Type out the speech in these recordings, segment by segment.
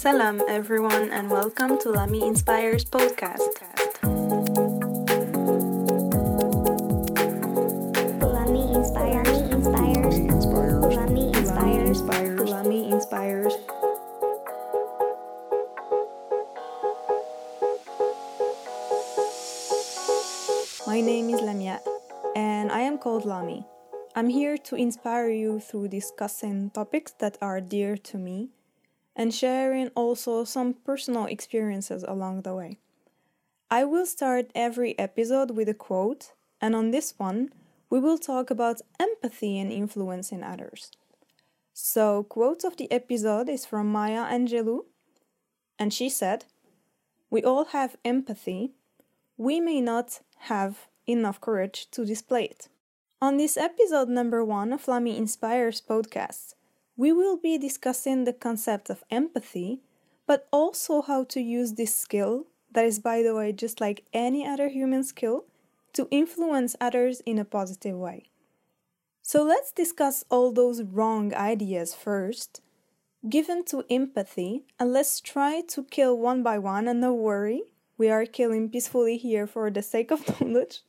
Salam, everyone, and welcome to Lami Inspires podcast. Lami inspires. Lami inspires. Lami inspires. Lami Inspires. My name is Lamia, and I am called Lami. I'm here to inspire you through discussing topics that are dear to me and sharing also some personal experiences along the way. I will start every episode with a quote, and on this one, we will talk about empathy and influencing others. So, quote of the episode is from Maya Angelou, and she said, We all have empathy. We may not have enough courage to display it. On this episode number one of Lami Inspires podcast, we will be discussing the concept of empathy, but also how to use this skill, that is, by the way, just like any other human skill, to influence others in a positive way. So let's discuss all those wrong ideas first, given to empathy, and let's try to kill one by one, and no worry, we are killing peacefully here for the sake of knowledge.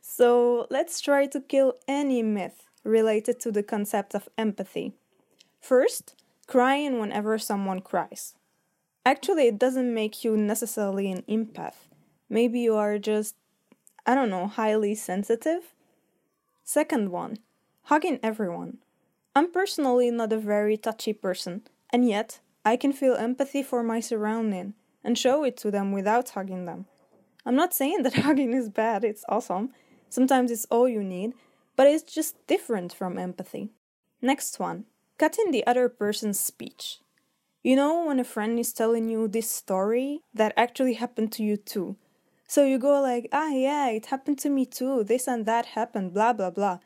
So let's try to kill any myth related to the concept of empathy. First, crying whenever someone cries. Actually, it doesn't make you necessarily an empath. Maybe you are just, I don't know, highly sensitive. Second one, hugging everyone. I'm personally not a very touchy person, and yet I can feel empathy for my surrounding and show it to them without hugging them. I'm not saying that hugging is bad, it's awesome. Sometimes it's all you need, but it's just different from empathy. Next one cutting the other person's speech. You know, when a friend is telling you this story that actually happened to you too. So you go like, ah, yeah, it happened to me too, this and that happened, blah, blah, blah.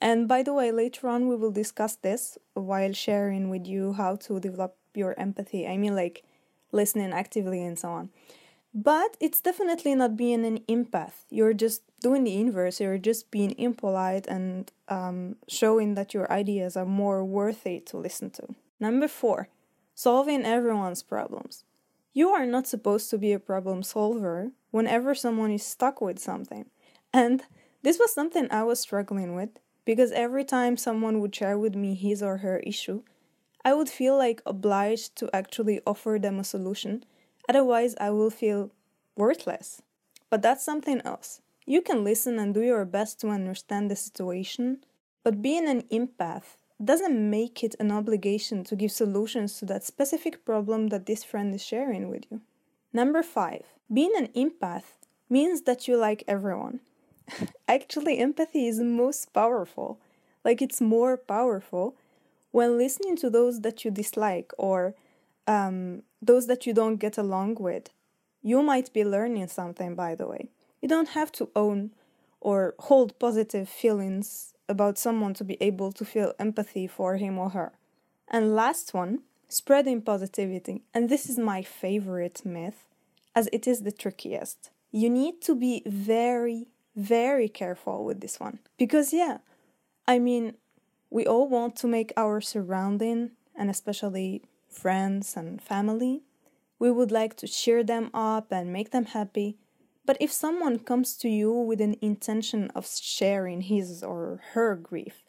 And by the way, later on we will discuss this while sharing with you how to develop your empathy. I mean, like listening actively and so on. But it's definitely not being an empath. You're just doing the inverse. You're just being impolite and um, showing that your ideas are more worthy to listen to. Number four, solving everyone's problems. You are not supposed to be a problem solver whenever someone is stuck with something. And this was something I was struggling with because every time someone would share with me his or her issue, I would feel like obliged to actually offer them a solution Otherwise, I will feel worthless. But that's something else. You can listen and do your best to understand the situation, but being an empath doesn't make it an obligation to give solutions to that specific problem that this friend is sharing with you. Number five, being an empath means that you like everyone. Actually, empathy is most powerful. Like, it's more powerful when listening to those that you dislike or um, those that you don't get along with. You might be learning something, by the way. You don't have to own or hold positive feelings about someone to be able to feel empathy for him or her. And last one, spreading positivity. And this is my favorite myth, as it is the trickiest. You need to be very, very careful with this one. Because, yeah, I mean, we all want to make our surrounding, and especially friends, and family. We would like to cheer them up and make them happy. But if someone comes to you with an intention of sharing his or her grief,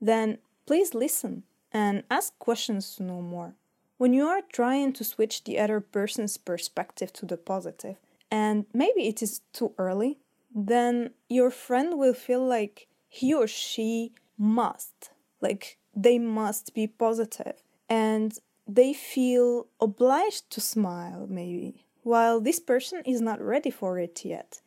then please listen and ask questions to know more. When you are trying to switch the other person's perspective to the positive, and maybe it is too early, then your friend will feel like he or she must, like they must be positive. And they feel obliged to smile, maybe, while this person is not ready for it yet.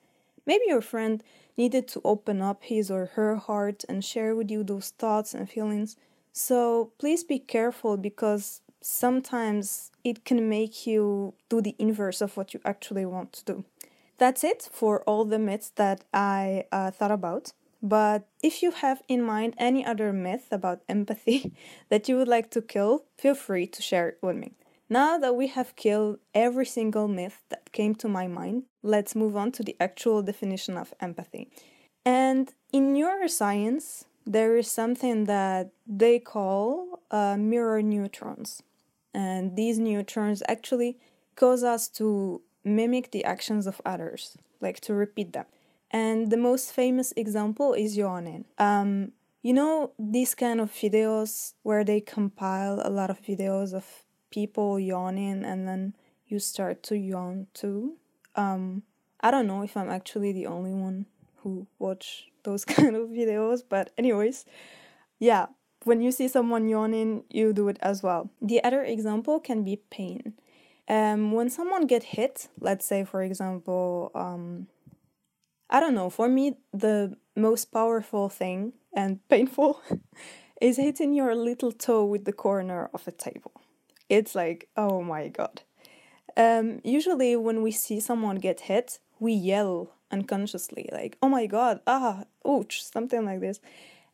Maybe your friend needed to open up his or her heart and share with you those thoughts and feelings. So please be careful because sometimes it can make you do the inverse of what you actually want to do. That's it for all the myths that I uh, thought about. But if you have in mind any other myth about empathy that you would like to kill, feel free to share it with me. Now that we have killed every single myth that came to my mind, let's move on to the actual definition of empathy. And in neuroscience, there is something that they call uh, mirror neurons. And these neurons actually cause us to mimic the actions of others, like to repeat them. And the most famous example is yawning. Um, you know, these kind of videos where they compile a lot of videos of people yawning and then you start to yawn too. Um, I don't know if I'm actually the only one who watch those kind of videos, but anyways, yeah, when you see someone yawning, you do it as well. The other example can be pain. Um, when someone get hit, let's say for example, um, I don't know. For me, the most powerful thing and painful is hitting your little toe with the corner of a table. It's like, oh my god. Um, usually, when we see someone get hit, we yell unconsciously, like, oh my god, ah, ouch, something like this.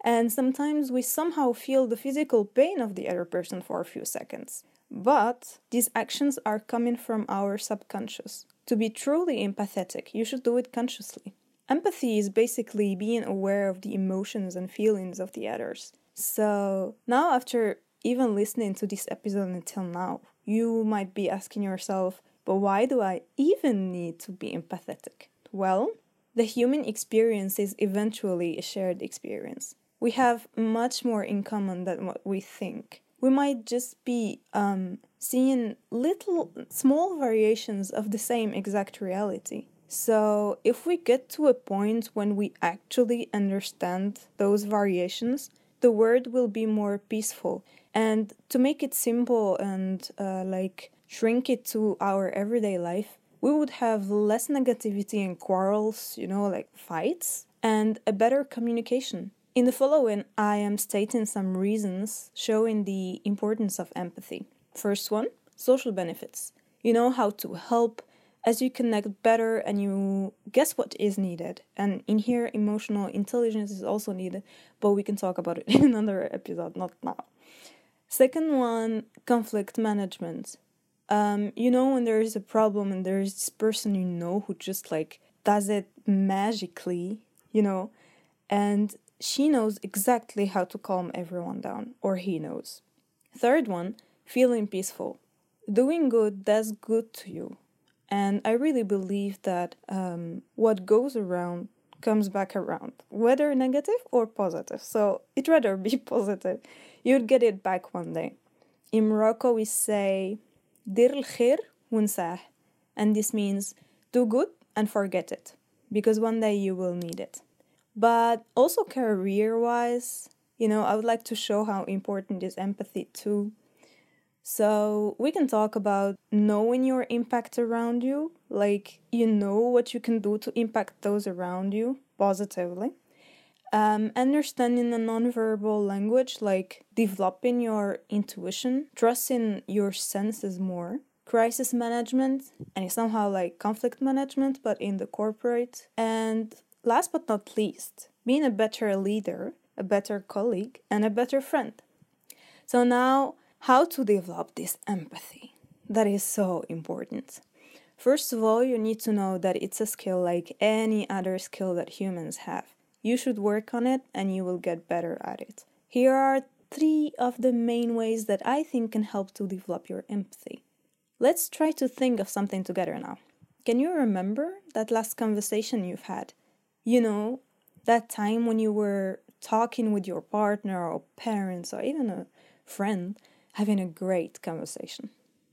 And sometimes we somehow feel the physical pain of the other person for a few seconds. But these actions are coming from our subconscious. To be truly empathetic, you should do it consciously. Empathy is basically being aware of the emotions and feelings of the others. So, now after even listening to this episode until now, you might be asking yourself, but why do I even need to be empathetic? Well, the human experience is eventually a shared experience. We have much more in common than what we think. We might just be um, seeing little, small variations of the same exact reality. So, if we get to a point when we actually understand those variations, the world will be more peaceful. And to make it simple and uh, like shrink it to our everyday life, we would have less negativity and quarrels, you know, like fights, and a better communication. In the following, I am stating some reasons showing the importance of empathy. First one, social benefits. You know how to help as you connect better and you guess what is needed. And in here, emotional intelligence is also needed, but we can talk about it in another episode, not now. Second one, conflict management. Um, you know, when there is a problem and there is this person you know who just like does it magically, you know, and she knows exactly how to calm everyone down, or he knows. Third one, feeling peaceful. Doing good does good to you. And I really believe that um, what goes around comes back around, whether negative or positive. So it rather be positive. you'd get it back one day. In Morocco, we say, khir. And this means do good and forget it, because one day you will need it. But also career-wise, you know, I would like to show how important is empathy too. So we can talk about knowing your impact around you, like you know what you can do to impact those around you positively. Um, understanding the nonverbal language, like developing your intuition, trusting your senses more, crisis management, and somehow like conflict management, but in the corporate. And last but not least, being a better leader, a better colleague, and a better friend. So now, how to develop this empathy? That is so important. First of all, you need to know that it's a skill like any other skill that humans have. You should work on it and you will get better at it. Here are three of the main ways that I think can help to develop your empathy. Let's try to think of something together now. Can you remember that last conversation you've had? You know, that time when you were talking with your partner or parents or even a friend, having a great conversation.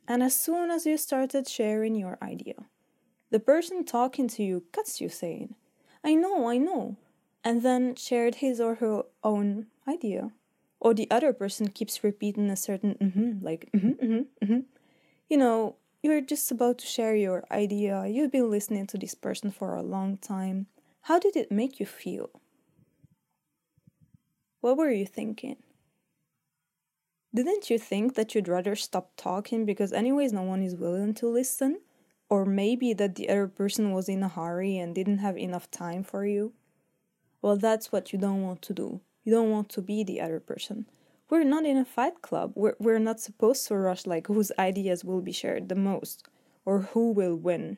And as soon as you started sharing your idea, the person talking to you cuts you saying, I know, I know, and then shared his or her own idea. Or the other person keeps repeating a certain mm-hmm, like mm-hmm, mm-hmm, mm-hmm. You know, you're just about to share your idea, you've been listening to this person for a long time. How did it make you feel? What were you thinking? Didn't you think that you'd rather stop talking because, anyways, no one is willing to listen? Or maybe that the other person was in a hurry and didn't have enough time for you? Well, that's what you don't want to do. You don't want to be the other person. We're not in a fight club. We're, we're not supposed to rush like whose ideas will be shared the most or who will win.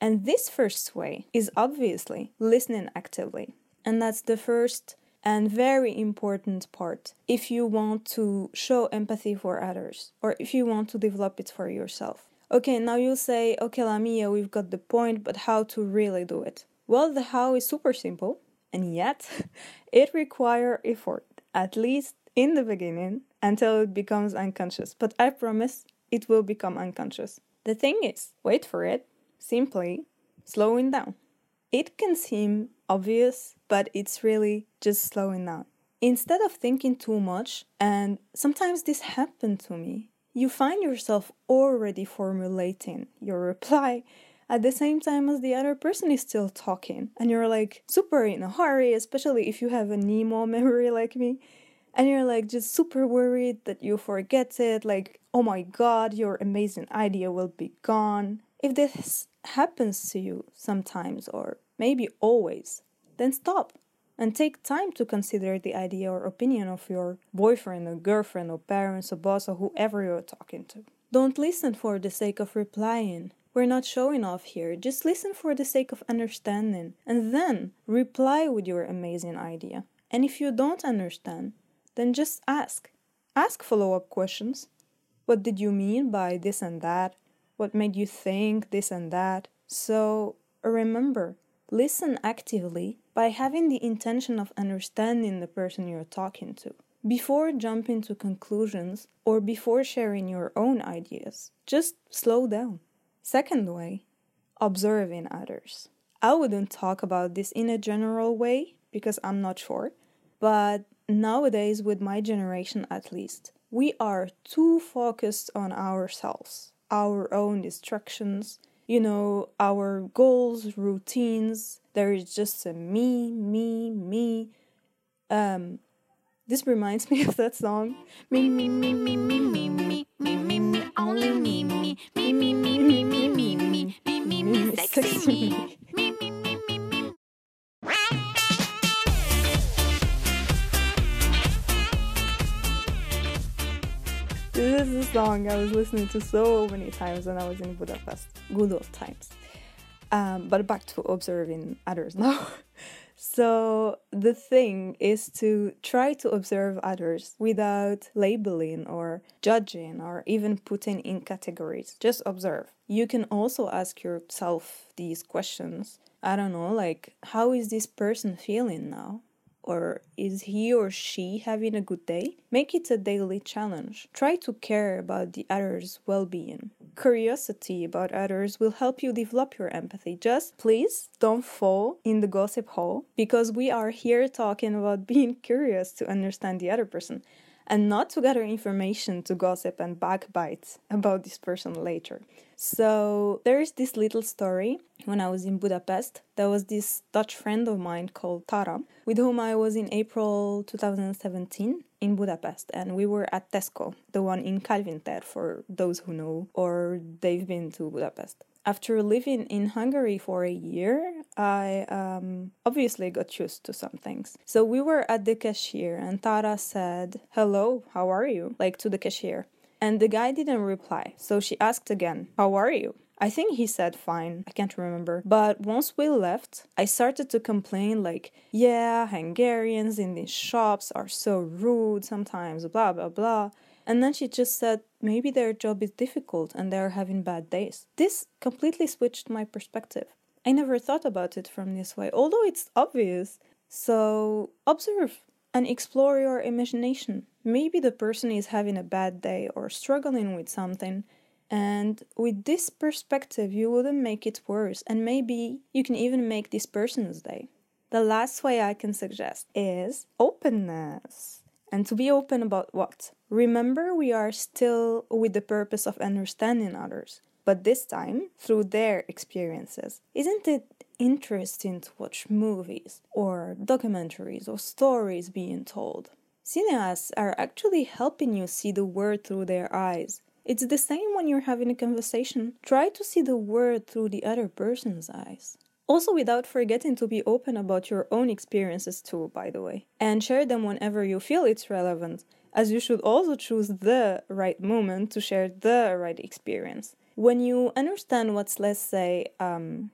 And this first way is obviously listening actively. And that's the first and very important part if you want to show empathy for others or if you want to develop it for yourself. Okay, now you'll say, okay, Lamia, we've got the point, but how to really do it? Well, the how is super simple, and yet it requires effort, at least in the beginning, until it becomes unconscious. But I promise it will become unconscious. The thing is, wait for it, simply slowing down. It can seem obvious, but it's really just slowing down. Instead of thinking too much, and sometimes this happened to me, you find yourself already formulating your reply at the same time as the other person is still talking. And you're like super in a hurry, especially if you have a Nemo memory like me. And you're like just super worried that you forget it, like, oh my god, your amazing idea will be gone. If this happens to you sometimes, or maybe always, then stop and take time to consider the idea or opinion of your boyfriend or girlfriend or parents or boss or whoever you're talking to. Don't listen for the sake of replying. We're not showing off here. Just listen for the sake of understanding and then reply with your amazing idea. And if you don't understand, then just ask. Ask follow up questions. What did you mean by this and that? What made you think this and that? So remember, listen actively by having the intention of understanding the person you're talking to. Before jumping to conclusions or before sharing your own ideas, just slow down. Second way, observing others. I wouldn't talk about this in a general way because I'm not sure, but nowadays, with my generation at least, we are too focused on ourselves, our own distractions, you know, our goals, routines. There is just a me, me, me. Um, this reminds me of that song. Me, me, me, me, me, me, me, me, me, me, only me, me, me, me, me, me, me, me, me, me, me, me, sexy me. Me, me, me, me, song I was listening to so many times when I was in Budapest. Good old times. Um, but back to observing others now. so, the thing is to try to observe others without labeling or judging or even putting in categories. Just observe. You can also ask yourself these questions. I don't know, like, how is this person feeling now? Or is he or she having a good day? Make it a daily challenge. Try to care about the other's well being. Curiosity about others will help you develop your empathy. Just please don't fall in the gossip hole because we are here talking about being curious to understand the other person and not to gather information to gossip and backbite about this person later. So there is this little story when I was in Budapest. There was this Dutch friend of mine called Tara, with whom I was in April 2017 in Budapest, and we were at Tesco, the one in Calvinter for those who know or they've been to Budapest after living in Hungary for a year, I um, obviously got used to some things. So we were at the cashier, and Tara said, Hello, how are you? Like to the cashier. And the guy didn't reply. So she asked again, How are you? I think he said fine, I can't remember. But once we left, I started to complain, like, yeah, Hungarians in these shops are so rude sometimes, blah, blah, blah. And then she just said maybe their job is difficult and they're having bad days. This completely switched my perspective. I never thought about it from this way, although it's obvious. So observe and explore your imagination. Maybe the person is having a bad day or struggling with something, and with this perspective, you wouldn't make it worse, and maybe you can even make this person's day. The last way I can suggest is openness. And to be open about what? Remember, we are still with the purpose of understanding others, but this time through their experiences. Isn't it interesting to watch movies or documentaries or stories being told? Cineasts are actually helping you see the world through their eyes. It's the same when you're having a conversation. Try to see the world through the other person's eyes. Also, without forgetting to be open about your own experiences too, by the way, and share them whenever you feel it's relevant, as you should also choose the right moment to share the right experience. When you understand what's, let's say, um,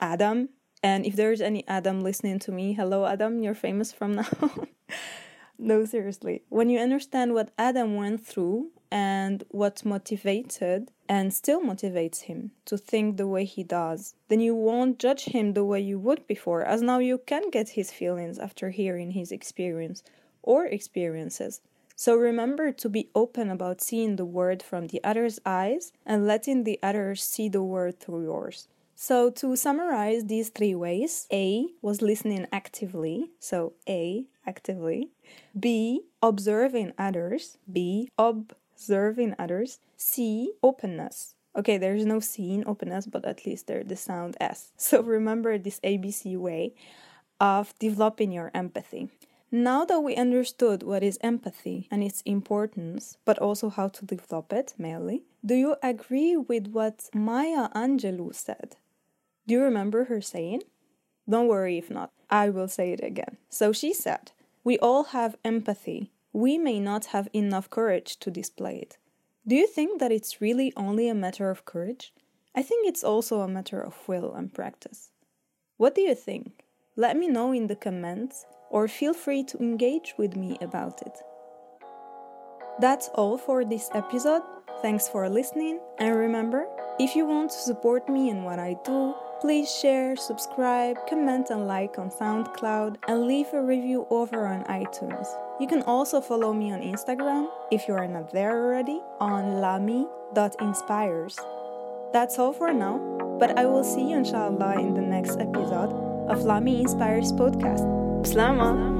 Adam And if there's any Adam listening to me, hello Adam, you're famous from now. no, seriously. When you understand what Adam went through and what motivated and still motivates him to think the way he does, then you won't judge him the way you would before, as now you can get his feelings after hearing his experience or experiences. So remember to be open about seeing the world from the other's eyes and letting the other see the world through yours. So, to summarize these three ways A was listening actively, so A, actively. B, observing others. B, observing others. C, openness. Okay, there's no C in openness, but at least there's the sound S. So, remember this ABC way of developing your empathy. Now that we understood what is empathy and its importance, but also how to develop it mainly, do you agree with what Maya Angelou said? Do you remember her saying? Don't worry if not, I will say it again. So she said, We all have empathy. We may not have enough courage to display it. Do you think that it's really only a matter of courage? I think it's also a matter of will and practice. What do you think? Let me know in the comments or feel free to engage with me about it. That's all for this episode. Thanks for listening, and remember if you want to support me in what I do, Please share, subscribe, comment, and like on SoundCloud, and leave a review over on iTunes. You can also follow me on Instagram, if you are not there already, on lami.inspires. That's all for now, but I will see you inshallah in the next episode of Lami Inspires podcast. Slama!